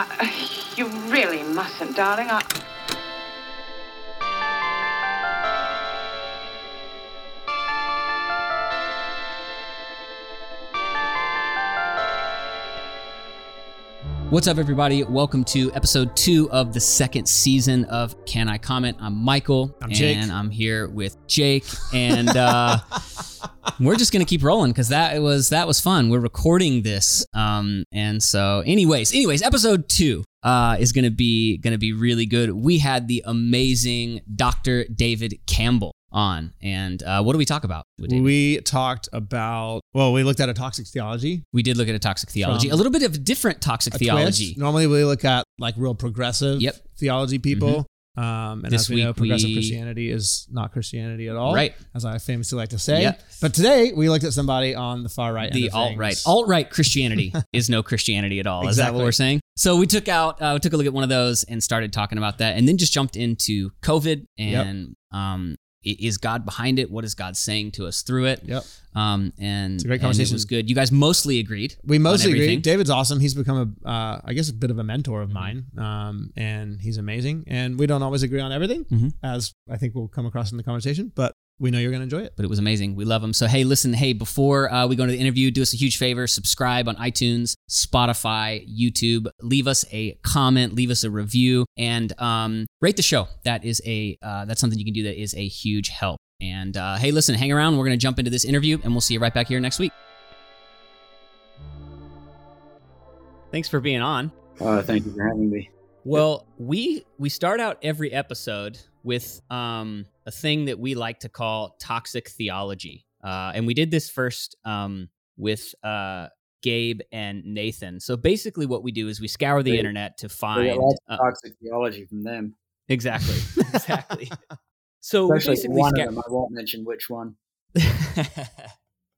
Uh, you really mustn't, darling. I... What's up, everybody? Welcome to episode two of the second season of Can I Comment? I'm Michael. I'm Jake. And I'm here with Jake. And uh, we're just gonna keep rolling because that was that was fun. We're recording this. Um, and so anyways, anyways, episode two uh is gonna be gonna be really good. We had the amazing Dr. David Campbell on. And uh, what do we talk about? We talked about, well, we looked at a toxic theology. We did look at a toxic theology, From a little bit of a different toxic theology. twist. Normally we look at like real progressive Yep. Mm-hmm. theology people. Um, and This as we know, progressive we- Christianity is not Christianity at all. Right. As I famously like to say. Yep. But today we looked at somebody on the far right. the alt right alt right Christianity is no Christianity at all. Is that what we're saying? So we took out uh, we took a look at one of those and started talking about that, and then just jumped into COVID and um, i- is God behind it? What is God saying to us through it? Yep. Um, and It's a great conversation. it was good. You guys mostly agreed. We mostly agree. everything. David's awesome. He's become a, uh, I guess, a bit of a mentor Mm-hmm. of mine, um, and he's amazing. And we don't always agree on everything, Mhm. as I think we'll come across in the conversation. But we know you're going to enjoy it. but it was amazing. We love them. So, hey, listen, hey, before uh, we go into the interview, do us a huge favor subscribe on iTunes, Spotify, YouTube. Leave us a comment, leave us a review, and um, rate the show. That is a uh, that's something you can do that is a huge help. And uh, hey, listen, hang around. We're going to jump into this interview, and we'll see you right back here next week. Thanks for being on. Uh, thank you for having me. Well, we we start out every episode with um, a thing that we like to call toxic theology, uh, and we did this first um, with uh, Gabe and Nathan. So basically, what we do is we scour the They- internet to find uh, of toxic theology from them, exactly, exactly. So especially basically one of them. I won't mention which one.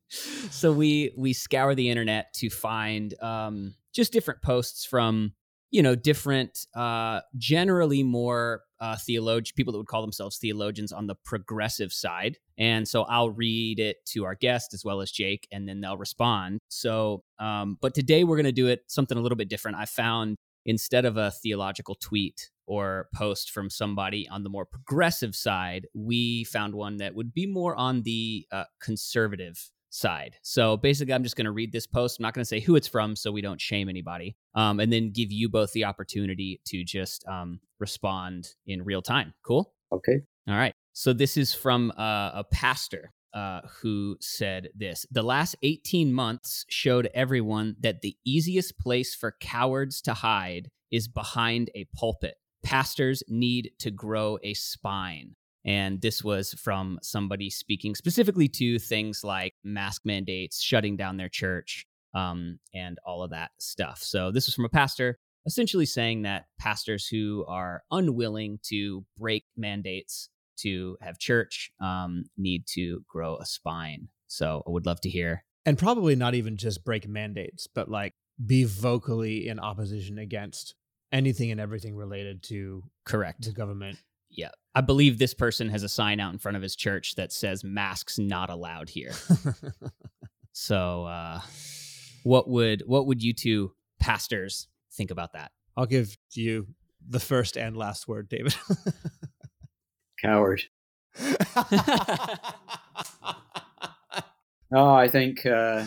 so we we scour the internet to find um, just different posts from you know different uh, generally more uh, theologian people that would call themselves theologians on the progressive side and so i'll read it to our guest as well as jake and then they'll respond so um, but today we're going to do it something a little bit different i found instead of a theological tweet or post from somebody on the more progressive side, we found one that would be more on the uh, conservative side. So basically, I'm just going to read this post. I'm not going to say who it's from so we don't shame anybody, um, and then give you both the opportunity to just um, respond in real time. Cool? Okay. All right. So this is from uh, a pastor uh, who said this The last 18 months showed everyone that the easiest place for cowards to hide is behind a pulpit. Pastors need to grow a spine. And this was from somebody speaking specifically to things like mask mandates, shutting down their church, um, and all of that stuff. So this was from a pastor essentially saying that pastors who are unwilling to break mandates to have church um, need to grow a spine. So I would love to hear. and probably not even just break mandates, but like be vocally in opposition against anything and everything related to Correct. the government. Yeah. I believe this person has a sign out in front of his church that says masks not allowed here. so uh, what would what would you two pastors think about that? I'll give you the first and last word, David. Coward. No, I think uh,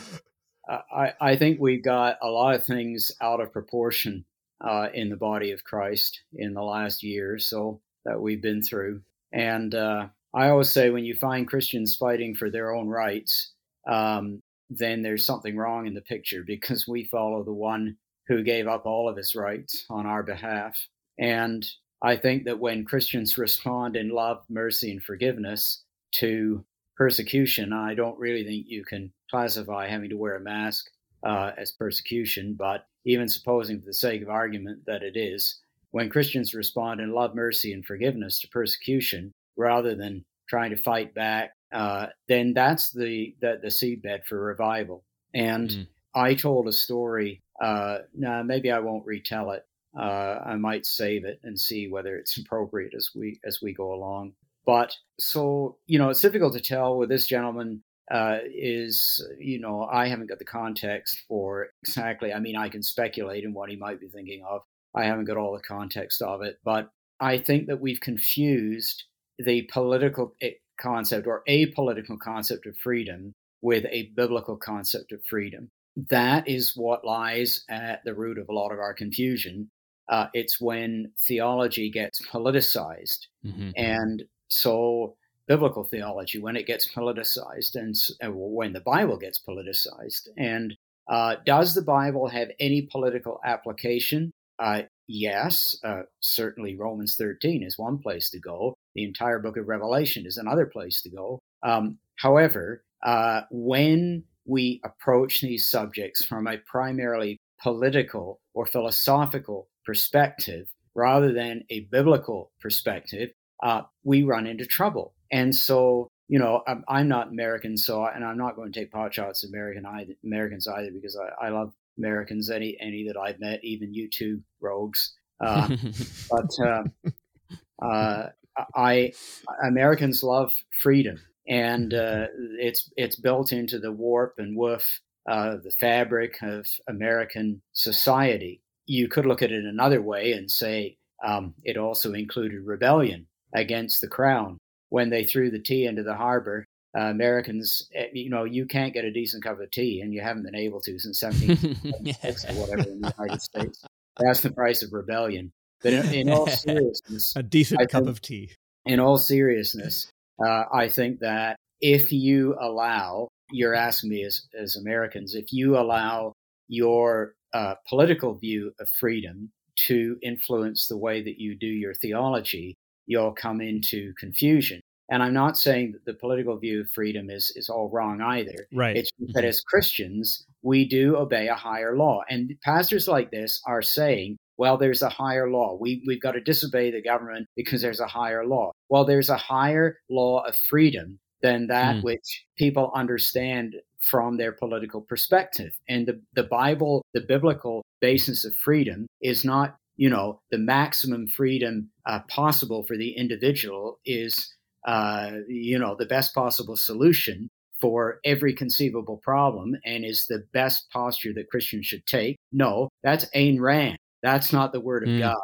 I, I think we've got a lot of things out of proportion uh, in the body of Christ in the last year or so that we've been through. And uh, I always say when you find Christians fighting for their own rights, um, then there's something wrong in the picture because we follow the one who gave up all of his rights on our behalf. And I think that when Christians respond in love, mercy, and forgiveness to persecution, I don't really think you can classify having to wear a mask uh, as persecution, but even supposing for the sake of argument that it is, when Christians respond in love, mercy, and forgiveness to persecution rather than trying to fight back, uh, then that's the, the, the seedbed for revival. And Mm. I told a story. Uh, now, maybe I won't retell it. Uh, I might save it and see whether it's appropriate as we as we go along. But so you know, it's difficult to tell with this gentleman. Uh, is you know, I haven't got the context for exactly. I mean, I can speculate in what he might be thinking of. I haven't got all the context of it, but I think that we've confused the political eh, concept or a political concept of freedom with a biblical concept of freedom. That is what lies at the root of a lot of our confusion. Uh, it's when theology gets politicized. Mm-hmm. And so, biblical theology, when it gets politicized, and uh, when the Bible gets politicized, and uh, does the Bible have any political application? Uh, yes, uh, certainly Romans 13 is one place to go. The entire book of Revelation is another place to go. Um, however, uh, when we approach these subjects from a primarily political or philosophical perspective rather than a biblical perspective, uh, we run into trouble. And so, you know, I'm, I'm, not American, so and I'm not going to take pot shots at American either, Americans either because I, I love Americans, any any that I've met, even you two rogues. Uh, but uh, uh, I Americans love freedom, and uh, it's it's built into the warp and woof, uh, the fabric of American society. You could look at it another way and say um, it also included rebellion against the crown when they threw the tea into the harbor. Uh, Americans, eh, you know, you can't get a decent cup of tea, and you haven't been able to since 1776 or whatever in the United States. That's the price of rebellion. But in, in all seriousness, a decent I cup think, of tea. In all seriousness, uh, I think that if you allow, you're asking me as, as Americans, if you allow your uh, political view of freedom to influence the way that you do your theology, you'll come into confusion. And I'm not saying that the political view of freedom is, is all wrong either. Right. It's that mm-hmm. as Christians, we do obey a higher law. And pastors like this are saying, well, there's a higher law. We, we've got to disobey the government because there's a higher law. Well, there's a higher law of freedom than that mm. which people understand from their political perspective. And the, the Bible, the biblical basis of freedom is not, you know, the maximum freedom uh, possible for the individual is, uh, you know, the best possible solution for every conceivable problem and is the best posture that Christians should take. No, that's Ayn Rand. That's not the word of mm. God.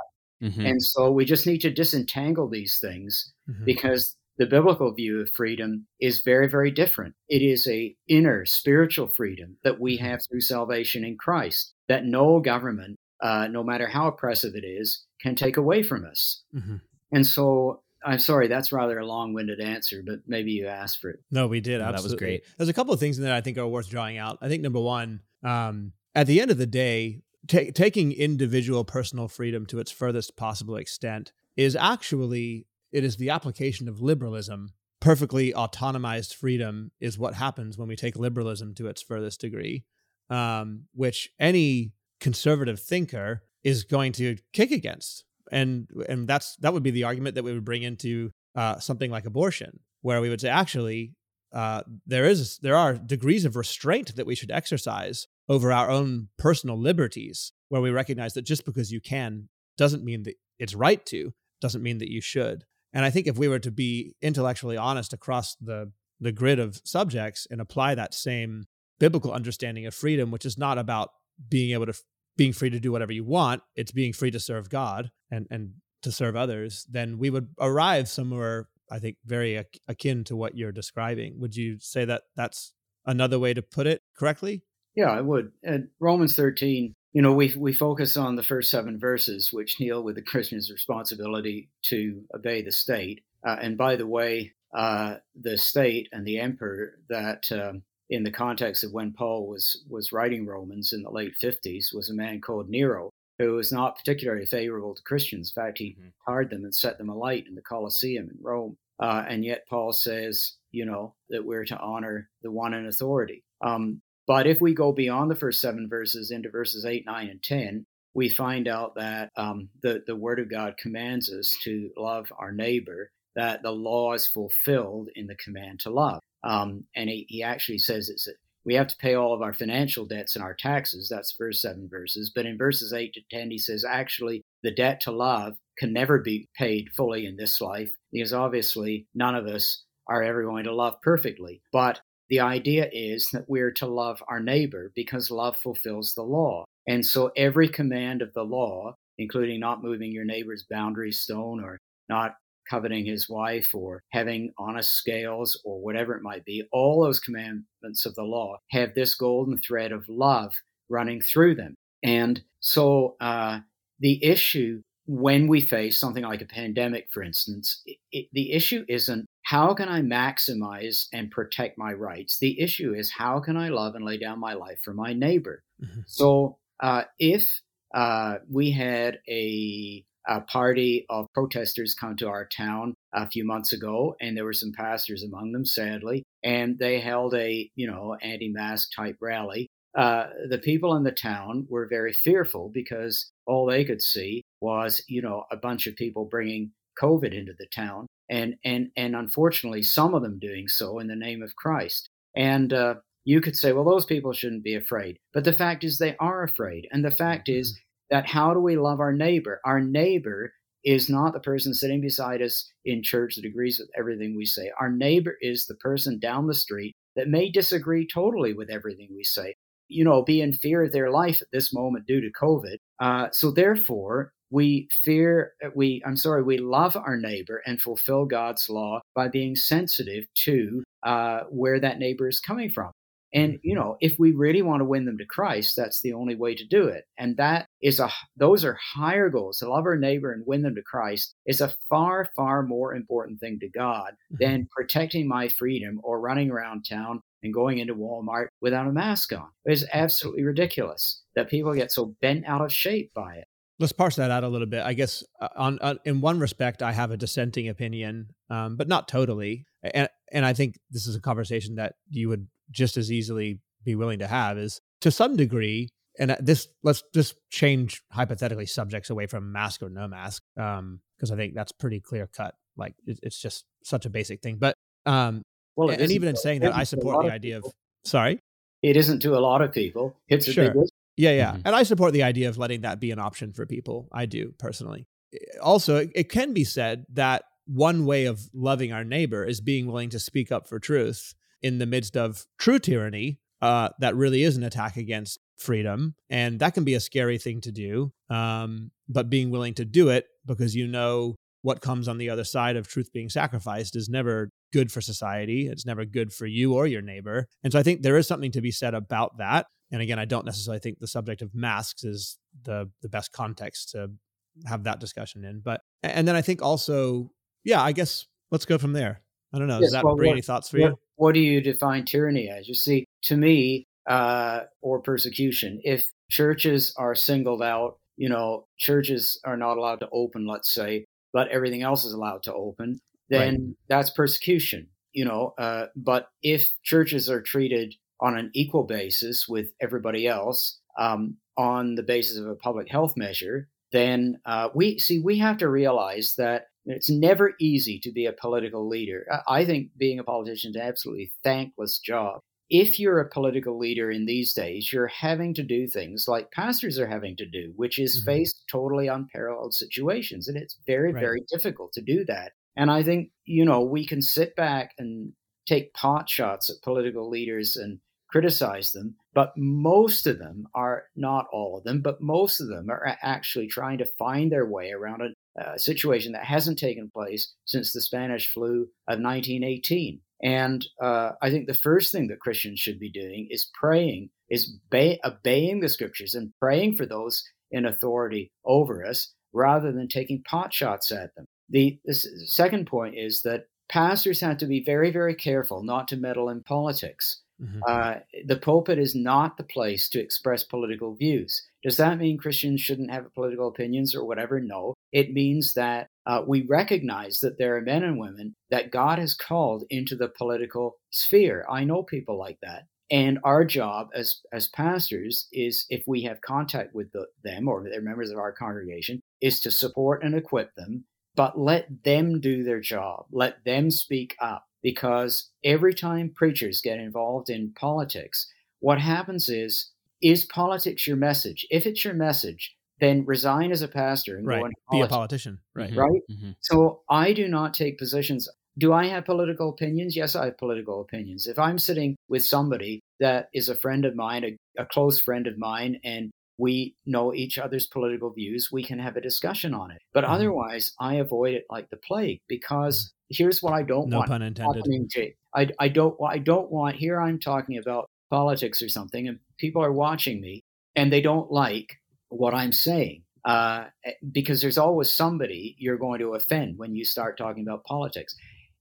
Mm-hmm. And so we just need to disentangle these things mm-hmm. because the biblical view of freedom is very very different it is a inner spiritual freedom that we mm-hmm. have through salvation in christ that no government uh, no matter how oppressive it is can take away from us mm-hmm. and so i'm sorry that's rather a long-winded answer but maybe you asked for it no we did absolutely. that was great there's a couple of things in there i think are worth drawing out i think number one um, at the end of the day t- taking individual personal freedom to its furthest possible extent is actually it is the application of liberalism. Perfectly autonomized freedom is what happens when we take liberalism to its furthest degree, um, which any conservative thinker is going to kick against. And and that's that would be the argument that we would bring into uh, something like abortion, where we would say actually uh, there is there are degrees of restraint that we should exercise over our own personal liberties, where we recognize that just because you can doesn't mean that it's right to, doesn't mean that you should. And I think if we were to be intellectually honest across the the grid of subjects and apply that same biblical understanding of freedom, which is not about being able to being free to do whatever you want, it's being free to serve God and and to serve others, then we would arrive somewhere I think very akin to what you're describing. Would you say that that's another way to put it correctly? Yeah, I would. And Romans 13 you know, we we focus on the first seven verses, which deal with the Christian's responsibility to obey the state. Uh, and by the way, uh, the state and the emperor that, um, in the context of when Paul was was writing Romans in the late fifties, was a man called Nero, who was not particularly favorable to Christians. In fact, he mm-hmm. tarred them and set them alight in the Colosseum in Rome. Uh, and yet, Paul says, you know, that we're to honor the one in authority. Um, but if we go beyond the first seven verses into verses 8, 9, and 10, we find out that um, the, the Word of God commands us to love our neighbor, that the law is fulfilled in the command to love. Um, and he, he actually says it's we have to pay all of our financial debts and our taxes. That's verse 7 verses. But in verses 8 to 10, he says actually the debt to love can never be paid fully in this life because obviously none of us are ever going to love perfectly. But the idea is that we're to love our neighbor because love fulfills the law. And so every command of the law including not moving your neighbor's boundary stone or not coveting his wife or having honest scales or whatever it might be, all those commandments of the law have this golden thread of love running through them. And so uh, the issue when we face something like a pandemic, for instance, it, it, the issue isn't how can I maximize and protect my rights? The issue is how can I love and lay down my life for my neighbor? Mm-hmm. So uh, if uh, we had a a party of protesters come to our town a few months ago, and there were some pastors among them, sadly, and they held a you know anti-mask type rally. Uh, the people in the town were very fearful because all they could see was you know a bunch of people bringing COVID into the town, and and and unfortunately, some of them doing so in the name of Christ. And uh, you could say, well, those people shouldn't be afraid, but the fact is they are afraid, and the fact is mm-hmm that how do we love our neighbor? Our neighbor is not the person sitting beside us in church that agrees with everything we say. Our neighbor is the person down the street that may disagree totally with everything we say, you know, be in fear of their life at this moment due to COVID. Uh, so therefore, we fear we i'm sorry we love our neighbor and fulfill god's law by being sensitive to uh, where that neighbor is coming from and you know, if we really want to win them to Christ, that's the only way to do it. And that is a those are higher goals. To love our neighbor and win them to Christ is a far, far more important thing to God mm-hmm. than protecting my freedom or running around town and going into Walmart without a mask on. It's absolutely ridiculous that people get so bent out of shape by it. Let's parse that out a little bit. I guess uh, on uh, in one respect, I have a dissenting opinion, um, but not totally. And and I think this is a conversation that you would just as easily be willing to have is to some degree and this let's just change hypothetically subjects away from mask or no mask um because i think that's pretty clear cut like it, it's just such a basic thing but um well and, even in saying that i support the idea of, of, sorry it isn't to a lot of people it's sure. Yeah yeah mm-hmm. and i support the idea of letting that be an option for people i do personally also it, it can be said that one way of loving our neighbor is being willing to speak up for truth in the midst of true tyranny uh, that really is an attack against freedom. And that can be a scary thing to do. Um, but being willing to do it because you know what comes on the other side of truth being sacrificed is never good for society. It's never good for you or your neighbor. And so I think there is something to be said about that. And again, I don't necessarily think the subject of masks is the the best context to have that discussion in. But and then I think also, yeah, I guess let's go from there. I don't know. Yes, Does that well, bring what, any thoughts for what, you? What do you define tyranny as? You see, to me, uh, or persecution, if churches are singled out, you know, churches are not allowed to open, let's say, but everything else is allowed to open, then right. that's persecution, you know. Uh, but if churches are treated on an equal basis with everybody else um, on the basis of a public health measure, then uh, we see we have to realize that it's never easy to be a political leader. I think being a politician is an absolutely thankless job. If you're a political leader in these days, you're having to do things like pastors are having to do, which is mm-hmm. face totally unparalleled situations. And it's very, right. very difficult to do that. And I think, you know, we can sit back and take pot shots at political leaders and criticize them, but most of them are not all of them, but most of them are actually trying to find their way around a, a situation that hasn't taken place since the Spanish flu of 1918. And uh, I think the first thing that Christians should be doing is praying, is ba- obeying the scriptures and praying for those in authority over us rather than taking pot shots at them. The, the second point is that pastors have to be very, very careful not to meddle in politics. Mm-hmm. Uh, the pulpit is not the place to express political views. Does that mean Christians shouldn't have political opinions or whatever? No. It means that uh, we recognize that there are men and women that God has called into the political sphere. I know people like that. And our job as, as pastors is, if we have contact with the, them or they're members of our congregation, is to support and equip them, but let them do their job. Let them speak up because every time preachers get involved in politics, what happens is, is politics your message? If it's your message, then resign as a pastor and right. go into be a politician. Right. Right. Mm-hmm. So I do not take positions. Do I have political opinions? Yes, I have political opinions. If I'm sitting with somebody that is a friend of mine, a, a close friend of mine, and we know each other's political views, we can have a discussion on it. But Mhm. otherwise, I avoid it like the plague because here's what I don't No want. pun intended. to- I, I don't I don't want here I'm talking about politics or something and people are watching me and they don't like what I'm saying uh, because there's always somebody you're going to offend when you start talking about politics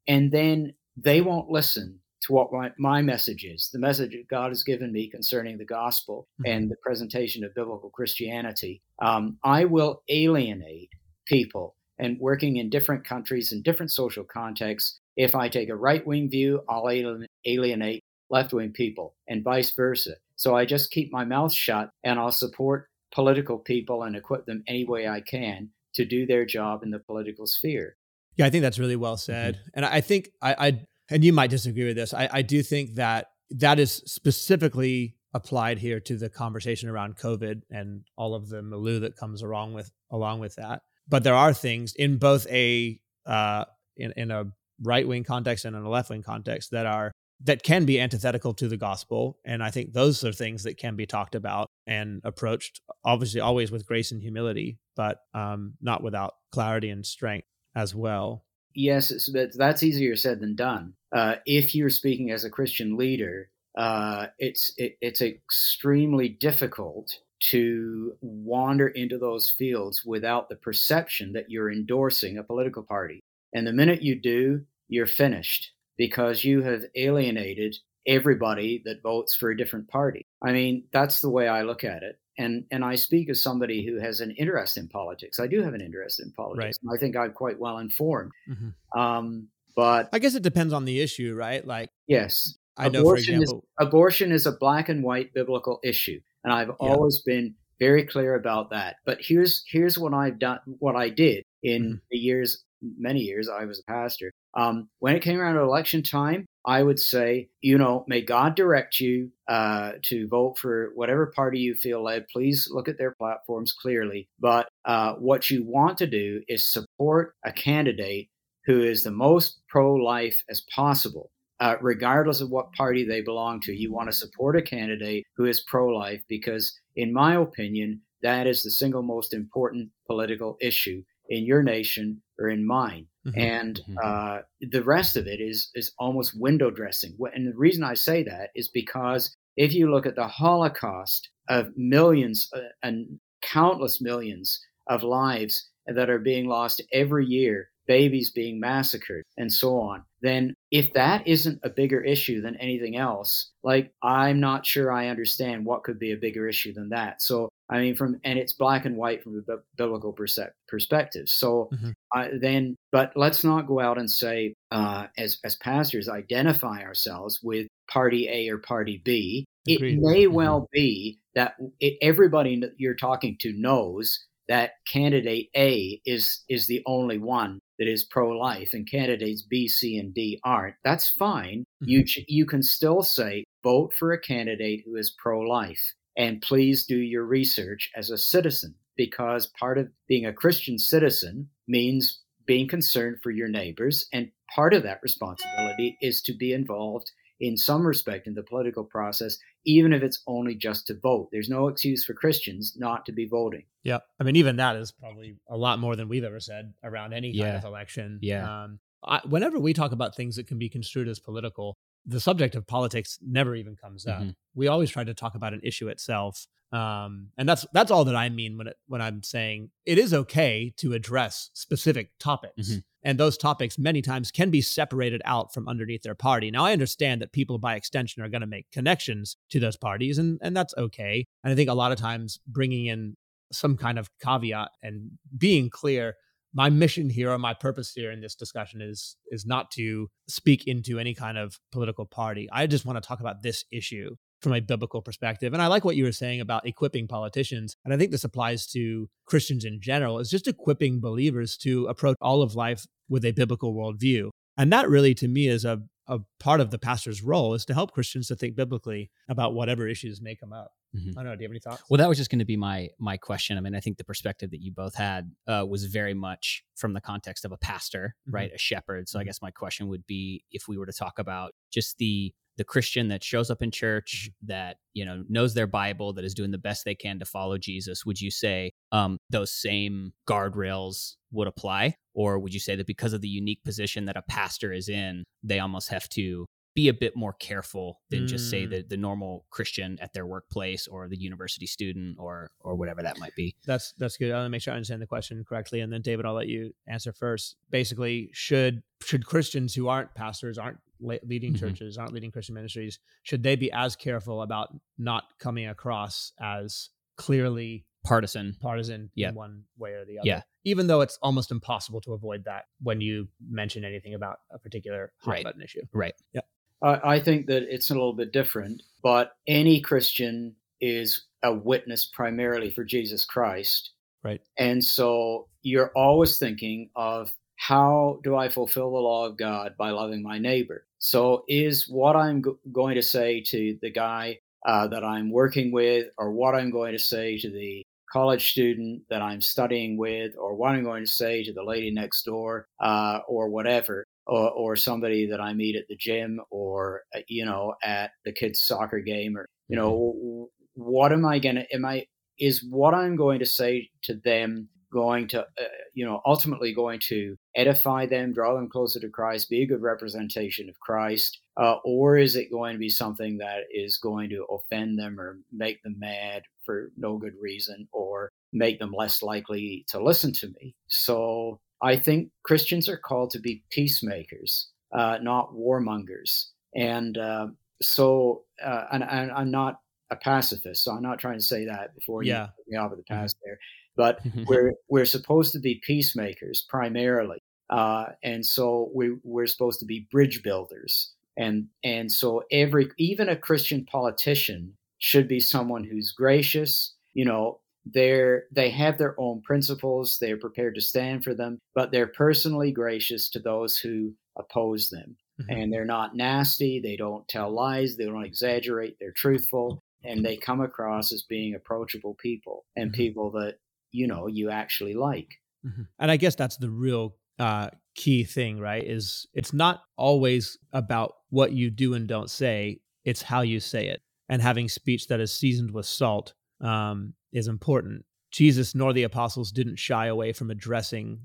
and then they won't listen to what my, my message is the message that God has given me concerning the gospel Mhm. and the presentation of biblical Christianity um, I will alienate people and working in different countries in different social contexts if I take a right wing view, I'll alienate left wing people and vice versa. So I just keep my mouth shut and I'll support political people and equip them any way I can to do their job in the political sphere. Yeah, I think that's really well mm-hmm. said. And I think I, I and you might disagree with this. I, I do think that that is specifically applied here to the conversation around COVID and all of the milieu that comes along with along with that. But there are things in both a uh, in, in a right wing context and in a left wing context that are that can be antithetical to the gospel. And I think those are things that can be talked about and approached, obviously, always with grace and humility, but um, not without clarity and strength as well. Yes, that's easier said than done. Uh, if you're speaking as a Christian leader, uh, it's it, it's extremely difficult to wander into those fields without the perception that you're endorsing a political party. And the minute you do, you're finished because you have alienated everybody that votes for a different party. I mean, that's the way I look at it. And and I speak as somebody who has an interest in politics. I do have an interest in politics. And I think I'm quite well informed. Mhm. Um, but I guess it depends on the issue, right? Like yes, I know, for Abortion is- abortion is a black and white biblical issue, and I've Yeah. always been very clear about that. But here's here's what I've done, what I did in Mhm. the years, many years I was a pastor. Um, when it came around to election time, I would say, you know, may God direct you uh, to vote for whatever party you feel led. Please look at their platforms clearly. But uh, what you want to do is support a candidate who is the most pro-life as possible uh, regardless of what party they belong to. You want to support a candidate who is pro life because, in my opinion, that is the single most important political issue in your nation or in mine. Mhm. And Mhm. uh, the rest of it is, is almost window dressing. And the reason I say that is because if you look at the Holocaust of millions uh, and countless millions of lives that are being lost every year, babies being massacred, and so on, then if that isn't a bigger issue than anything else, like I'm not sure I understand what could be a bigger issue than that. So, I mean, from and it's black and white from a biblical perspective. So, Mhm. uh, then, but let's not go out and say, uh, as as pastors, identify ourselves with party A or party B. Agreed. It may Mhm. well be that it, everybody you're talking to knows that candidate A is is the only one that is pro-life, and candidates B, C, and D aren't. That's fine. You mm-hmm. ch- you can still say vote for a candidate who is pro-life, and please do your research as a citizen, because part of being a Christian citizen means being concerned for your neighbors, and part of that responsibility is to be involved in some respect in the political process, even if it's only just to vote. There's no excuse for Christians not to be voting. Yeah. I mean, even that is probably a lot more than we've ever said around any kind Yeah. of election. Yeah. Um, I, whenever we talk about things that can be construed as political, the subject of politics never even comes up. Mhm. We always try to talk about an issue itself. Um, and that's that's all that I mean when it, when I'm saying it is okay to address specific topics, Mhm. and those topics many times can be separated out from underneath their party. Now I understand that people by extension are going to make connections to those parties, and and that's okay. And I think a lot of times bringing in some kind of caveat and being clear my mission here or my purpose here in this discussion is is not to speak into any kind of political party i just want to talk about this issue from a biblical perspective and i like what you were saying about equipping politicians and i think this applies to christians in general is just equipping believers to approach all of life with a biblical worldview. And that really to me is a, a part of the pastor's role is to help christians to think biblically about whatever issues may come up Mm-hmm. I don't know. Do you have any thoughts? Well, that was just going to be my my question. I mean, I think the perspective that you both had uh, was very much from the context of a pastor, mm-hmm. right, a shepherd. So I mm-hmm. guess my question would be if we were to talk about just the the Christian that shows up in church mm-hmm. that you know knows their Bible that is doing the best they can to follow Jesus, would you say um, those same guardrails would apply, or would you say that because of the unique position that a pastor is in, they almost have to be a bit more careful than mm. just say mm. the, the normal Christian at their workplace or the university student or or whatever that might be. That's that's good. I want to make sure I understand the question correctly, and then David, I'll let you answer first. Basically, should should Christians who aren't pastors, aren't leading mm-hmm. churches, aren't leading Christian ministries, should they be as careful about not coming across as clearly partisan partisan in one way or the other yeah even though it's almost impossible to avoid that when you mention anything about a particular hot right. button issue right yeah I think that it's a little bit different, but any Christian is a witness primarily for Jesus Christ. Right. And so you're always thinking of how do I fulfill the law of God by loving my neighbor? So is what I'm go- going to say to the guy uh, that I'm working with, or what I'm going to say to the college student that I'm studying with, or what I'm going to say to the lady next door, uh, or whatever, or, or somebody that I meet at the gym or, uh, you know, at the kids' soccer game or, you know, mm-hmm. what am I going to, am I, is what I'm going to say to them going to, uh, you know, ultimately going to edify them, draw them closer to Christ, be a good representation of Christ? Uh, or is it going to be something that is going to offend them or make them mad for no good reason or make them less likely to listen to me? So I think Christians are called to be peacemakers, uh, not warmongers. And uh, so, uh, and, and, I'm not a pacifist, so I'm not trying to say that before yeah. you put me off of the mm-hmm. past mm-hmm. there. But we're we're supposed to be peacemakers primarily, uh, and so we we're supposed to be bridge builders. And and so every even a Christian politician should be someone who's gracious, you know, they're they have their own principles. They're prepared to stand for them but they're personally gracious to those who oppose them. Mm-hmm. and they're not nasty. They don't tell lies. They don't exaggerate. They're truthful. And they come across as being approachable people and mm-hmm. people that you know you actually like. Mm-hmm. and i guess that's the real uh, key thing right is it's not always about what you do and don't say. It's how you say it. And having speech that is seasoned with salt um, is important. Jesus nor the apostles didn't shy away from addressing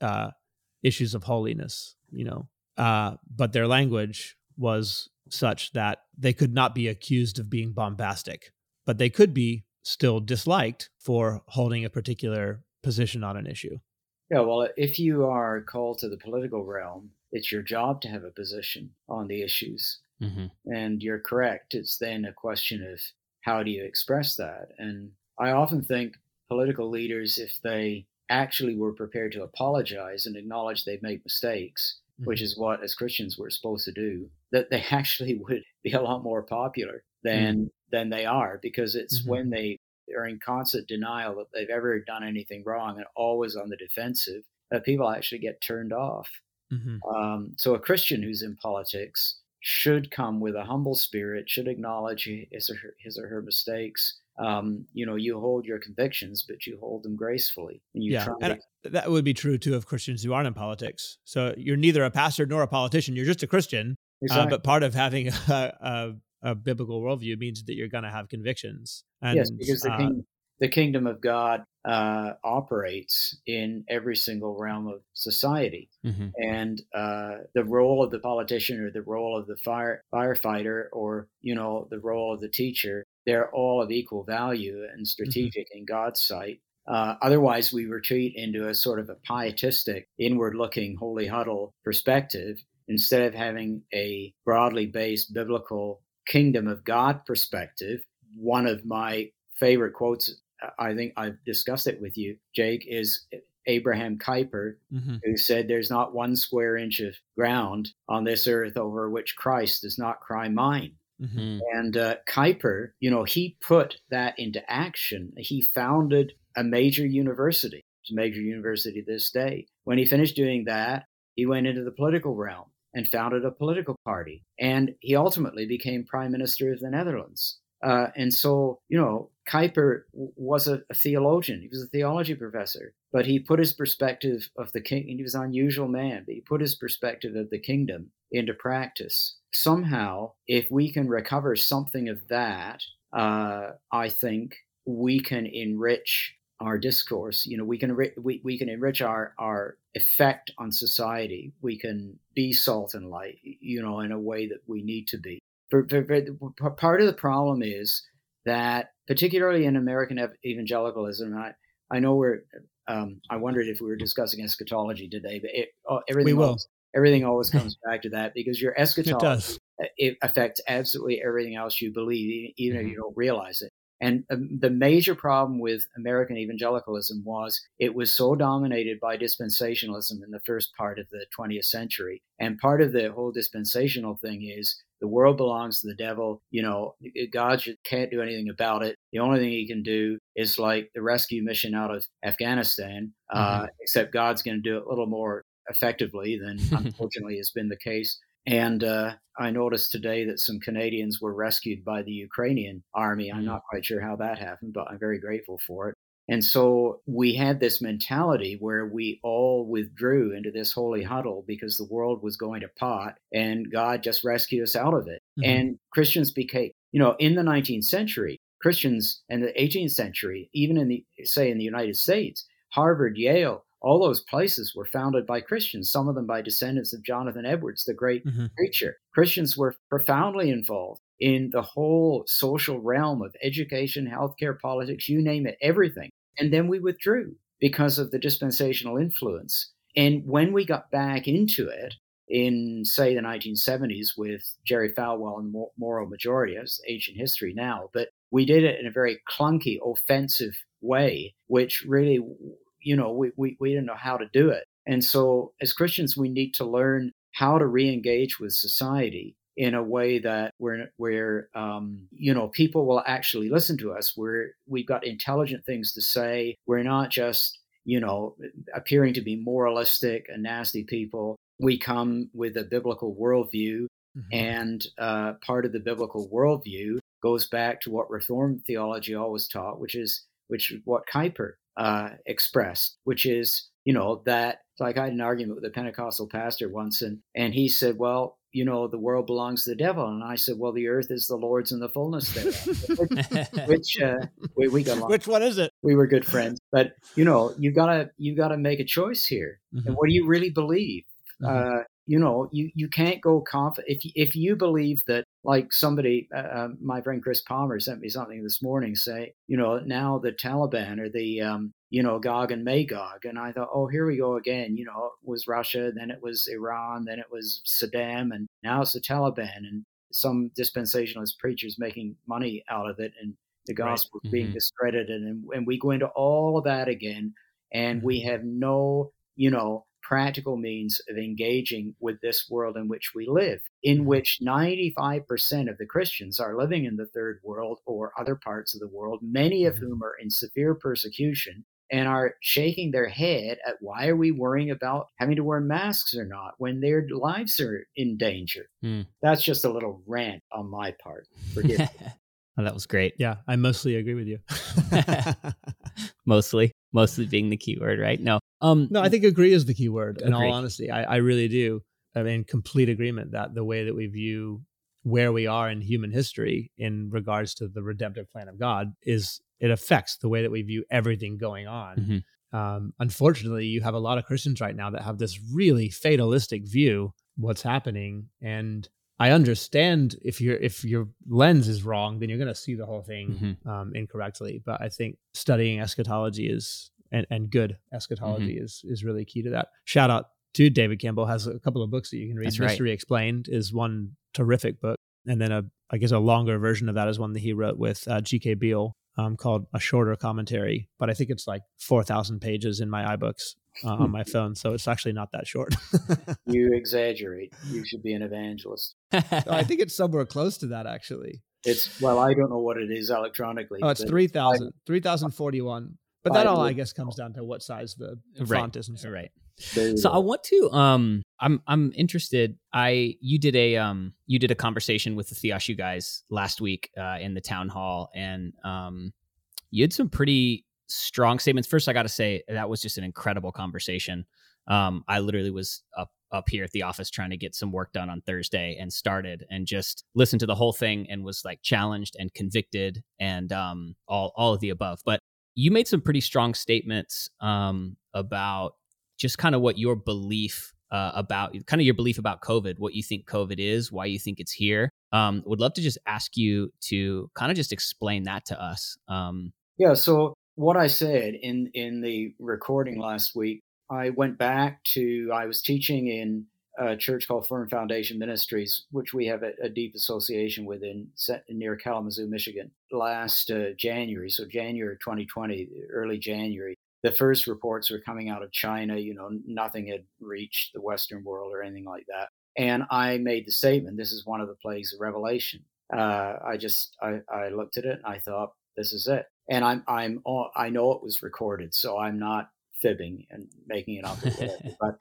uh, issues of holiness, you know, uh, but their language was such that they could not be accused of being bombastic, but they could be still disliked for holding a particular position on an issue. Yeah, well, if you are called to the political realm, it's your job to have a position on the issues. Mm-hmm. And you're correct. It's then a question of how do you express that? And I often think political leaders, if they actually were prepared to apologize and acknowledge they've made mistakes, mm-hmm. which is what as Christians we're supposed to do, that they actually would be a lot more popular than mm-hmm. than they are because it's mm-hmm. when they are in constant denial that they've ever done anything wrong and always on the defensive that people actually get turned off. Mm-hmm. Um, so a Christian who's in politics should come with a humble spirit, should acknowledge his or her, his or her mistakes. Um, you know, you hold your convictions, but you hold them gracefully. And you yeah, and to- that would be true too of Christians who aren't in politics. So you're neither a pastor nor a politician; you're just a Christian. Exactly. Uh, but part of having a, a, a biblical worldview means that you're going to have convictions. And, yes, because the, uh, king, the kingdom of God uh, operates in every single realm of society. Mm-hmm. And uh, the role of the politician or the role of the fire firefighter or, you know, the role of the teacher, they're all of equal value and mm-hmm. strategic mm-hmm. in God's sight. Uh, otherwise, we retreat into a sort of a pietistic, inward looking, holy huddle perspective instead of having a broadly based biblical kingdom of God perspective. One of my favorite quotes I think I've discussed it with you, Jake, is Abraham Kuyper, mm-hmm. who said there's not one square inch of ground on this earth over which Christ does not cry mine. Mm-hmm. And uh, Kuyper, you know, he put that into action. He founded a major university, it's a major university this day. When he finished doing that, he went into the political realm and founded a political party. And he ultimately became prime minister of the Netherlands Uh, and so, you know, Kuyper was a, a, theologian. He was a theology professor, but he put his perspective of the king. He was an unusual man, but he put his perspective of the kingdom into practice. Somehow, if we can recover something of that, uh, I think we can enrich our discourse. You know, we can we, we can enrich our our effect on society. We can be salt and light. You know, in a way that we need to be. Part of the problem is that, particularly in American evangelicalism, I I know we're. Um, I wondered if we were discussing eschatology today, but it, oh, everything. Always, everything always comes back to that because your eschatology it, it, affects absolutely everything else you believe, even mm-hmm. if you don't realize it. And um, the major problem with American evangelicalism was it was so dominated by dispensationalism in the first part of the 20th century. And part of the whole dispensational thing is the world belongs to the devil. You know, God can't do anything about it. The only thing he can do is like the rescue mission out of Afghanistan, uh, mm-hmm. uh, except God's going to do it a little more effectively than unfortunately has been the case. And uh, I noticed today that some Canadians were rescued by the Ukrainian army. I'm mm. not quite sure how that happened, but I'm very grateful for it. And so we had this mentality where we all withdrew into this holy huddle because the world was going to pot and God just rescued us out of it. Mm-hmm. And Christians became, you know, in the 19th century, Christians and the 18th century, even in the, say, in the United States, Harvard, Yale, all those places were founded by Christians, some of them by descendants of Jonathan Edwards, the great mm-hmm. preacher. Christians were profoundly involved in the whole social realm of education, healthcare, politics, you name it, everything. And then we withdrew because of the dispensational influence. And when we got back into it in, say, the 1970s with Jerry Falwell and Moral Majority, it's ancient history now, but we did it in a very clunky, offensive way, which really you know, we, we, we didn't know how to do it. And so as Christians, we need to learn how to re-engage with society in a way that where where um, you know people will actually listen to us. Where we've got intelligent things to say. We're not just you know appearing to be moralistic and nasty people. We come with a biblical worldview, mm-hmm. and uh, part of the biblical worldview goes back to what Reformed theology always taught, which is which is what Kuyper uh, expressed, which is, you know, that like I had an argument with a Pentecostal pastor once, and and he said, well, you know, the world belongs to the devil, and I said, well, the earth is the Lord's and the fullness thereof. which, which uh, we, we got along. Which one is it? We were good friends, but you know, you gotta you gotta make a choice here, mm-hmm. and what do you really believe? Mm-hmm. Uh, you know, you, you can't go confident if if you believe that like somebody, uh, uh, my friend Chris Palmer sent me something this morning say, you know, now the Taliban or the um, you know Gog and Magog, and I thought, oh, here we go again. You know, it was Russia, then it was Iran, then it was Saddam, and now it's the Taliban, and some dispensationalist preachers making money out of it, and the gospel right. being mm-hmm. discredited, and, and we go into all of that again, and mm-hmm. we have no, you know, practical means of engaging with this world in which we live, in mm-hmm. which 95% of the Christians are living in the third world or other parts of the world, many of mm-hmm. whom are in severe persecution and are shaking their head at why are we worrying about having to wear masks or not when their lives are in danger. Mm. That's just a little rant on my part. Forgive me. Oh, that was great. Yeah, I mostly agree with you. mostly, mostly being the key word, right? No, um, no, I think agree is the key word. In all honesty, I, I really do. I'm in complete agreement that the way that we view where we are in human history in regards to the redemptive plan of God is it affects the way that we view everything going on. Mm-hmm. Um, unfortunately, you have a lot of Christians right now that have this really fatalistic view what's happening, and I understand if your if your lens is wrong, then you're going to see the whole thing mm-hmm. um, incorrectly. But I think studying eschatology is and, and good eschatology mm-hmm. is is really key to that. Shout out to David Campbell has a couple of books that you can read. That's Mystery right. Explained is one terrific book, and then a I guess a longer version of that is one that he wrote with uh, G.K. Beale um, called a shorter commentary, but I think it's like four thousand pages in my iBooks uh, on my phone, so it's actually not that short. you exaggerate. You should be an evangelist. I think it's somewhere close to that, actually. It's well, I don't know what it is electronically. Oh, it's 3,000, 3,041. But that all, I guess, comes down to what size the, the right. font is. And Right. So I want to um I'm I'm interested. I you did a um you did a conversation with the Theoshu guys last week uh in the town hall and um you had some pretty strong statements. First I got to say that was just an incredible conversation. Um I literally was up up here at the office trying to get some work done on Thursday and started and just listened to the whole thing and was like challenged and convicted and um all all of the above. But you made some pretty strong statements um about just kind of what your belief uh, about kind of your belief about COVID, what you think COVID is, why you think it's here. Um, would love to just ask you to kind of just explain that to us. Um, yeah. So what I said in in the recording last week, I went back to I was teaching in a church called Firm Foundation Ministries, which we have a, a deep association with in near Kalamazoo, Michigan. Last uh, January, so January 2020, early January, the first reports were coming out of China. You know, nothing had reached the Western world or anything like that. And I made the statement, this is one of the plagues of Revelation. Uh, I just, I, I looked at it and I thought, this is it. And I'm, I'm, I know it was recorded, so I'm not fibbing and making it up, but,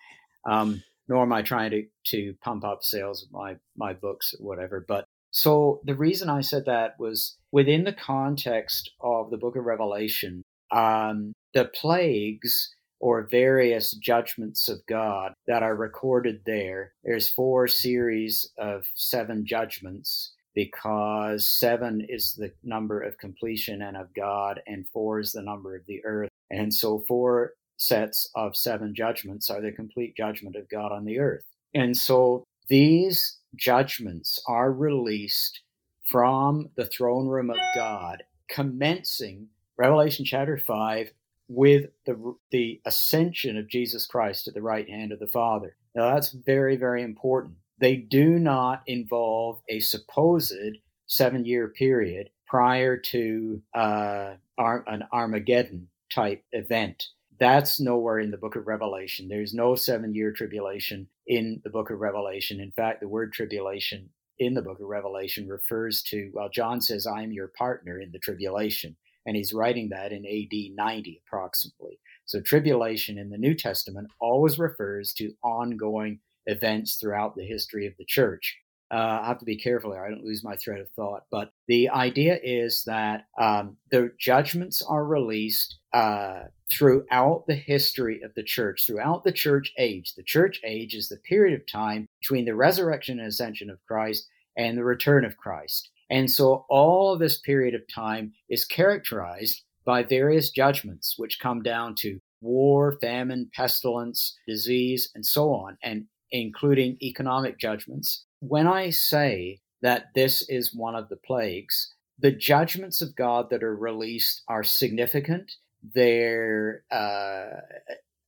um, nor am I trying to, to pump up sales of my, my books or whatever. But so the reason I said that was within the context of the book of Revelation, um, the plagues or various judgments of God that are recorded there. There's four series of seven judgments because seven is the number of completion and of God, and four is the number of the earth. And so, four sets of seven judgments are the complete judgment of God on the earth. And so, these judgments are released from the throne room of God, commencing Revelation chapter 5 with the, the ascension of Jesus Christ at the right hand of the Father. Now, that's very, very important. They do not involve a supposed seven year period prior to uh, an Armageddon type event. That's nowhere in the book of Revelation. There's no seven year tribulation in the book of Revelation. In fact, the word tribulation in the book of Revelation refers to, well, John says, I'm your partner in the tribulation and he's writing that in AD 90 approximately. So tribulation in the New Testament always refers to ongoing events throughout the history of the church. Uh, I have to be careful here. I don't lose my thread of thought. But the idea is that um, the judgments are released uh, throughout the history of the church, throughout the church age. The church age is the period of time between the resurrection and ascension of Christ and the return of Christ. And so all of this period of time is characterized by various judgments, which come down to war, famine, pestilence, disease, and so on, and including economic judgments. When I say that this is one of the plagues, the judgments of God that are released are significant. They're uh,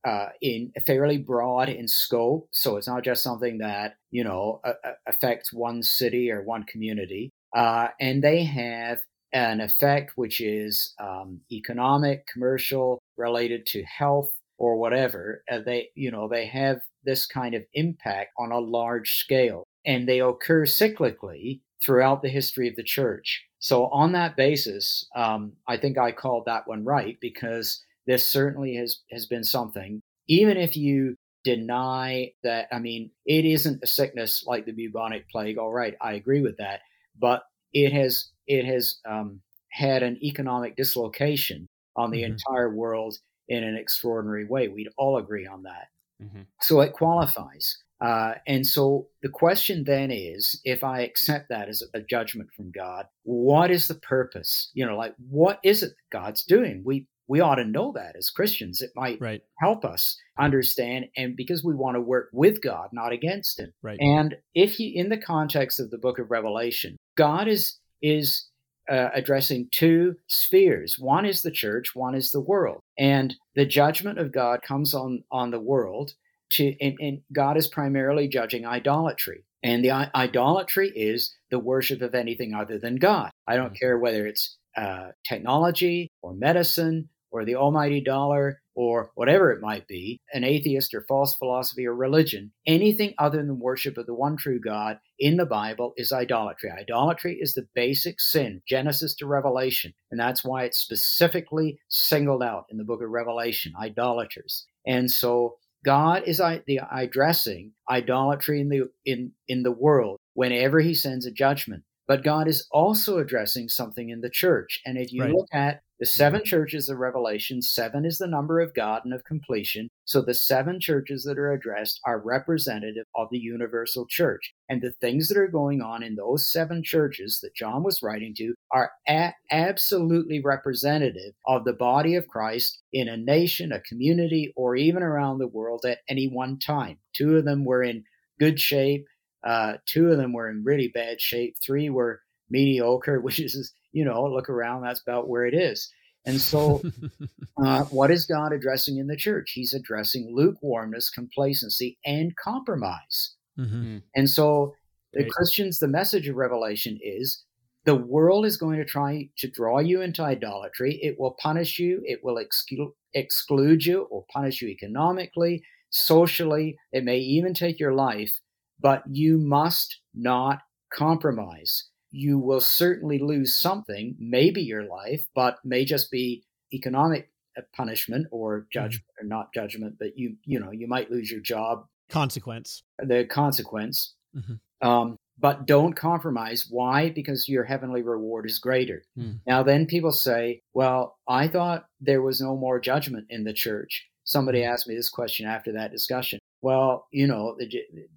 uh, in fairly broad in scope, so it's not just something that you know affects one city or one community. Uh, and they have an effect which is um, economic, commercial, related to health or whatever. Uh, they, you know, they have this kind of impact on a large scale, and they occur cyclically throughout the history of the church. So, on that basis, um, I think I called that one right because this certainly has has been something. Even if you deny that, I mean, it isn't a sickness like the bubonic plague. All right, I agree with that but it has it has um, had an economic dislocation on the mm-hmm. entire world in an extraordinary way. We'd all agree on that. Mm-hmm. So it qualifies. Uh, and so the question then is if I accept that as a judgment from God, what is the purpose? You know, like what is it that God's doing? We we ought to know that as Christians. It might right. help us understand, and because we want to work with God, not against Him. Right. And if you, in the context of the Book of Revelation, God is is uh, addressing two spheres. One is the church, one is the world, and the judgment of God comes on on the world. To and, and God is primarily judging idolatry. And the idolatry is the worship of anything other than God. I don't mm-hmm. care whether it's uh, technology or medicine or the almighty dollar or whatever it might be, an atheist or false philosophy or religion, anything other than worship of the one true God in the Bible is idolatry. Idolatry is the basic sin, Genesis to Revelation, and that's why it's specifically singled out in the book of Revelation, idolaters. And so God is the addressing idolatry in the in in the world whenever He sends a judgment. But God is also addressing something in the church. And if you right. look at the seven churches of Revelation, seven is the number of God and of completion. So the seven churches that are addressed are representative of the universal church. And the things that are going on in those seven churches that John was writing to are a- absolutely representative of the body of Christ in a nation, a community, or even around the world at any one time. Two of them were in good shape. Uh, two of them were in really bad shape. Three were mediocre, which is, you know, look around, that's about where it is. And so, uh, what is God addressing in the church? He's addressing lukewarmness, complacency, and compromise. Mm-hmm. Hmm. And so, the Great. Christians, the message of Revelation is the world is going to try to draw you into idolatry. It will punish you, it will exclu- exclude you, or punish you economically, socially. It may even take your life but you must not compromise. You will certainly lose something, maybe your life, but may just be economic uh, punishment or mm-hmm. judgment mm-hmm. or not judgment, but you you know you might lose your job. Consequence. The consequence. Mm-hmm. Um, but don't compromise. Why? Because your heavenly reward is greater. Mm. Now, then people say, well, I thought there was no more judgment in the church. Somebody mm-hmm. asked me this question after that discussion well, you know, the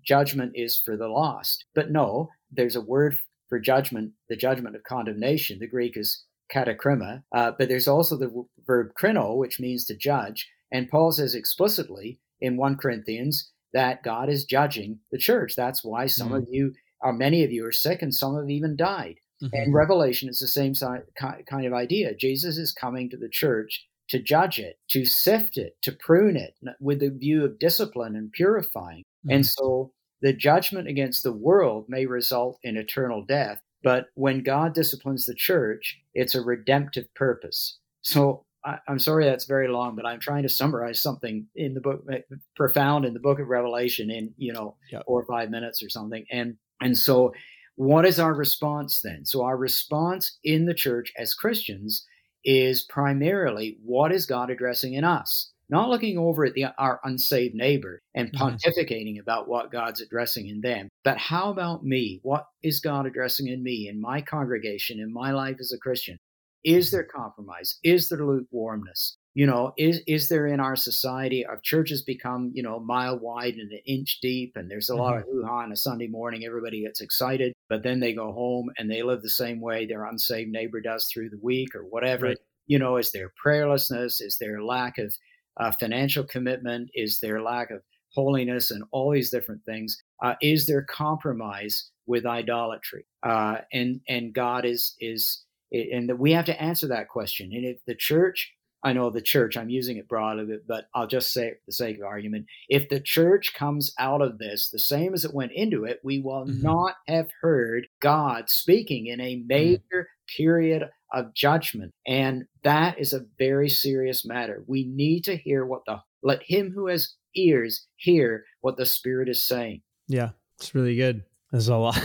judgment is for the lost. But no, there's a word for judgment, the judgment of condemnation. The Greek is katakrima, uh, but there's also the w- verb krino, which means to judge. And Paul says explicitly in 1 Corinthians that God is judging the church. That's why some mm-hmm. of you, or many of you, are sick and some have even died. Mm-hmm. And Revelation is the same kind of idea. Jesus is coming to the church to judge it, to sift it, to prune it with the view of discipline and purifying. Mm-hmm. And so the judgment against the world may result in eternal death, but when God disciplines the church, it's a redemptive purpose. So I, am sorry that's very long, but I'm trying to summarize something in the book, eh, profound in the book of Revelation in you know four or five minutes or something. And and so, what is our response then? So our response in the church as Christians is primarily what is God addressing in us? Not looking over at the, our unsaved neighbor and mm-hmm. pontificating mm-hmm. about what God's addressing in them, but how about me? What is God addressing in me, in my congregation, in my life as a Christian? Is mm-hmm. there compromise? Is there lukewarmness? you know is is there in our society our churches become you know a mile wide and an inch deep and there's a mm-hmm. lot of hoo-ha on a sunday morning everybody gets excited but then they go home and they live the same way their unsaved neighbor does through the week or whatever right. you know is there prayerlessness is there lack of uh, financial commitment is there lack of holiness and all these different things uh, is there compromise with idolatry uh, and and god is is and we have to answer that question and if the church I know the church, I'm using it broadly, but I'll just say for the sake of argument, if the church comes out of this the same as it went into it, we will mm-hmm. not have heard God speaking in a mm-hmm. major. Period of judgment. And that is a very serious matter. We need to hear what the, let him who has ears hear what the Spirit is saying. Yeah, it's really good. There's a lot.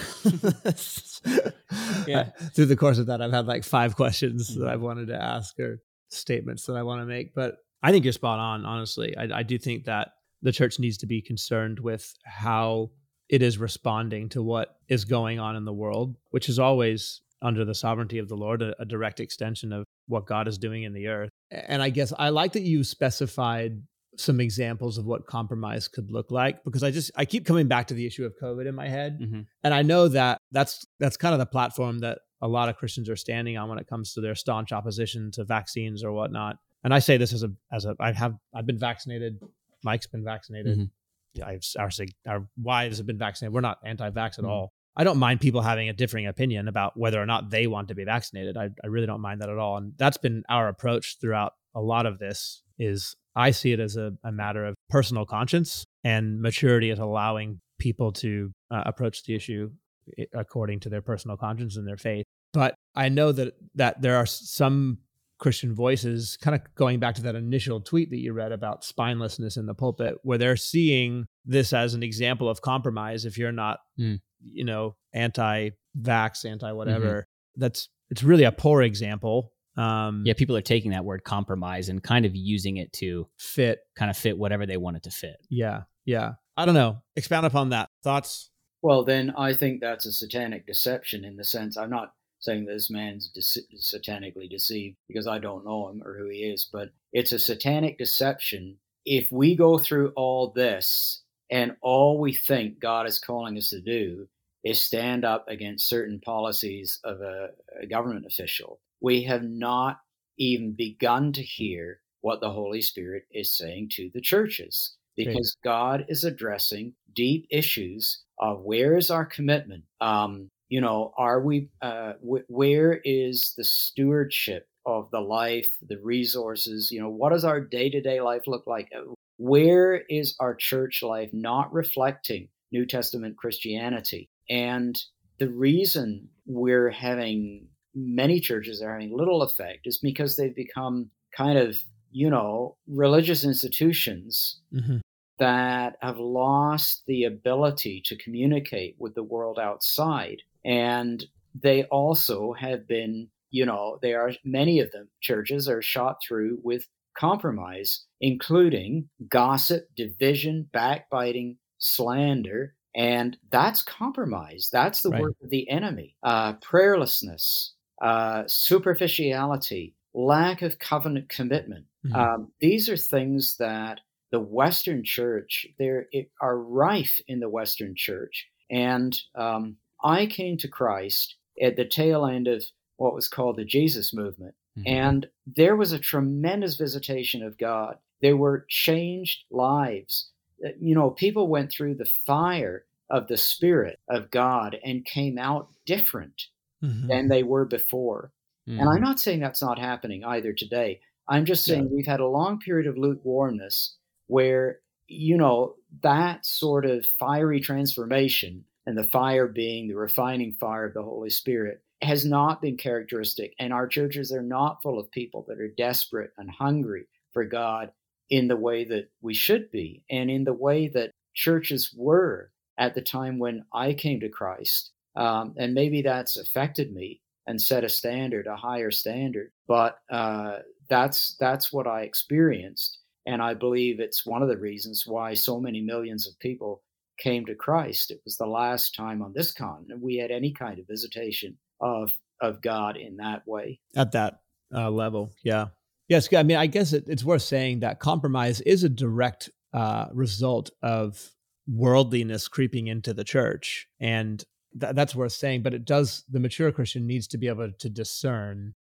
yeah. Through the course of that, I've had like five questions that mm-hmm. I've wanted to ask or statements that I want to make, but I think you're spot on. Honestly, I, I do think that the church needs to be concerned with how it is responding to what is going on in the world, which is always under the sovereignty of the Lord, a, a, direct extension of what God is doing in the earth. And I guess I like that you specified some examples of what compromise could look like because I just I keep coming back to the issue of COVID in my head, mm-hmm. and I know that that's that's kind of the platform that a lot of Christians are standing on when it comes to their staunch opposition to vaccines or whatnot. And I say this as a as a I have I've been vaccinated. Mike's been vaccinated. Mm-hmm. I've our our wives have been vaccinated. We're not anti-vax at mm-hmm. all. I don't mind people having a differing opinion about whether or not they want to be vaccinated. I, I really don't mind that at all. And that's been our approach throughout a lot of this is I see it as a, a matter of personal conscience and maturity is allowing people to uh, approach the issue according to their personal conscience and their faith. But I know that that there are some Christian voices, kind of going back to that initial tweet that you read about spinelessness in the pulpit, where they're seeing this as an example of compromise. If you're not, mm. You know, anti-vax, anti-whatever, mm-hmm. that's it's really a poor example Um, Yeah, people are taking that word compromise and kind of using it to fit. kind of fit whatever they want it to fit. Yeah, yeah. I don't know. Expound upon that. Thoughts? Well, then I think that's a satanic deception in the sense I'm not saying this man's de- satanically deceived because I don't know him or who he is, but it's a satanic deception. If we go through all this and all we think God is calling us to do is stand up against certain policies of a, a government official, we have not even begun to hear what the Holy Spirit is saying to the churches because God is addressing deep issues of where is our commitment? Um, you know, are we, uh, wh- where is the stewardship of the life, the resources? You know, what does our day to day life look like? Uh, Where is our church life not reflecting New Testament Christianity? And the reason we're having many churches are having little effect is because they've become kind of, you know, religious institutions Mm-hmm. that have lost the ability to communicate with the world outside. And they also have been, you know, they are many of them churches are shot through with compromise, including gossip, division, backbiting, slander. And that's compromise. That's the Right. work of the enemy. Uh, prayerlessness, uh, superficiality, lack of covenant commitment. Mhm. Um, these are things that the Western Church there are rife in the Western Church. And um, I came to Christ at the tail end of what was called the Jesus movement, Mhm. and there was a tremendous visitation of God. There were changed lives. Uh, You know, people went through the fire of the Spirit of God and came out different Mhm. than they were before. Mhm. And I'm not saying that's not happening either today. I'm just saying we've had a long period of lukewarmness where, you know, that sort of fiery transformation and the fire being the refining fire of the Holy Spirit has not been characteristic. And our churches are not full of people that are desperate and hungry for God in the way that we should be and in the way that churches were at the time when I came to Christ. Um, and maybe that's affected me and set a standard, a higher standard. But uh, that's that's what I experienced, and I believe it's one of the reasons why so many millions of people came to Christ. It was the last time on this continent we had any kind of visitation of of God in that way. at that uh, level. Yeah. Yes. I mean, I guess it, it's worth saying that compromise is a direct uh, result of worldliness creeping into the church. And th- that's worth saying. But it does, the mature Christian needs to be able to discern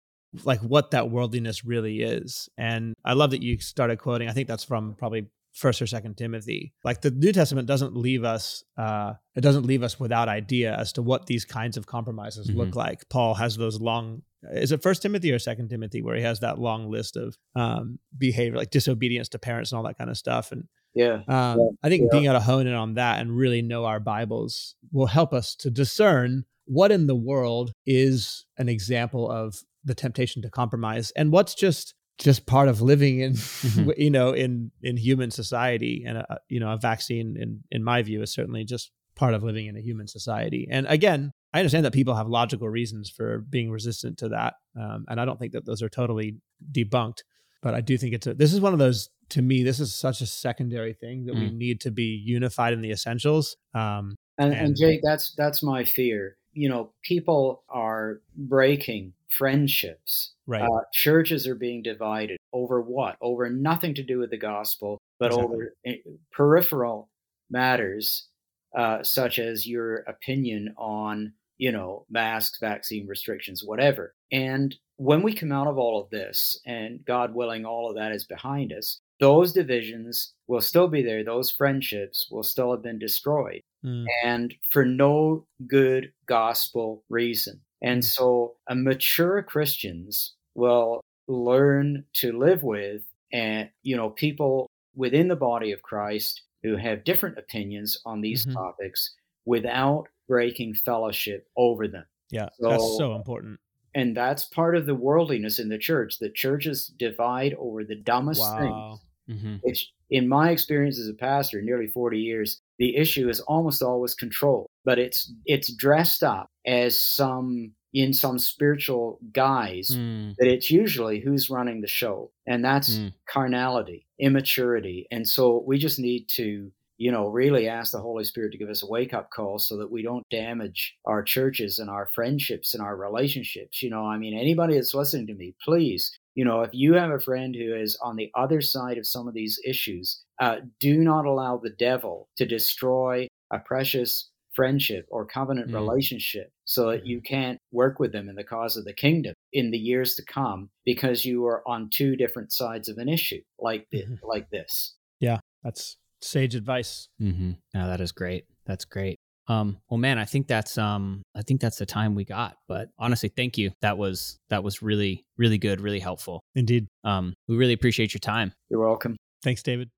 like what that worldliness really is. And I love that you started quoting, I think that's from probably first or second timothy. Like the new testament doesn't leave us uh it doesn't leave us without idea as to what these kinds of compromises look like. Paul has those long is it first timothy or second timothy where he has that long list of um behavior like disobedience to parents and all that kind of stuff? And Yeah, um, Yeah, I think yeah. being able to hone in on that and really know our Bibles will help us to discern what in the world is an example of the temptation to compromise and what's just just part of living in Mhm. you know in in human society and a, you know a vaccine in in my view is certainly just part of living in a human society and again i understand that people have logical reasons for being resistant to that um, and i don't think that those are totally debunked but i do think it's a, this is one of those to me this is such a secondary thing that we need to be unified in the essentials um, and, And- and Jake, that's that's my fear. You know, people are breaking friendships. right Uh, churches are being divided over what? Over nothing to do with the gospel, but Exactly. over eh, peripheral matters uh, such as your opinion on, you know, masks, vaccine restrictions, whatever. And when we come out of all of this, and God willing, all of that is behind us, those divisions will still be there. Those friendships will still have been destroyed Mm. and for no good gospel reason. And so, a mature Christians will learn to live with, and you know, people within the body of Christ who have different opinions on these Mhm. topics without breaking fellowship over them. yeah So- that's so important And that's part of the worldliness in the church. The churches divide over the dumbest things Mhm. which in my experience as a pastor nearly 40 years the issue is almost always control but it's it's dressed up as some in some spiritual guise, Mm. that it's usually who's running the show. And that's Mm. carnality, immaturity. And so we just need to, you know, really ask the Holy Spirit to give us a wake up call so that we don't damage our churches and our friendships and our relationships. You know, I mean, anybody that's listening to me, please, you know, if you have a friend who is on the other side of some of these issues, uh, do not allow the devil to destroy a precious friendship or covenant Mm. relationship so that you can't work with them in the cause of the kingdom in the years to come because you are on two different sides of an issue like thi- Mhm. like this. Yeah, that's sage advice. Mm-hmm. No, that is great. That's great. Um, well, man, I think that's um, I think that's the time we got. But honestly, thank you. That was that was really really good, really helpful. Indeed. Um, we really appreciate your time. You're welcome. Thanks, David.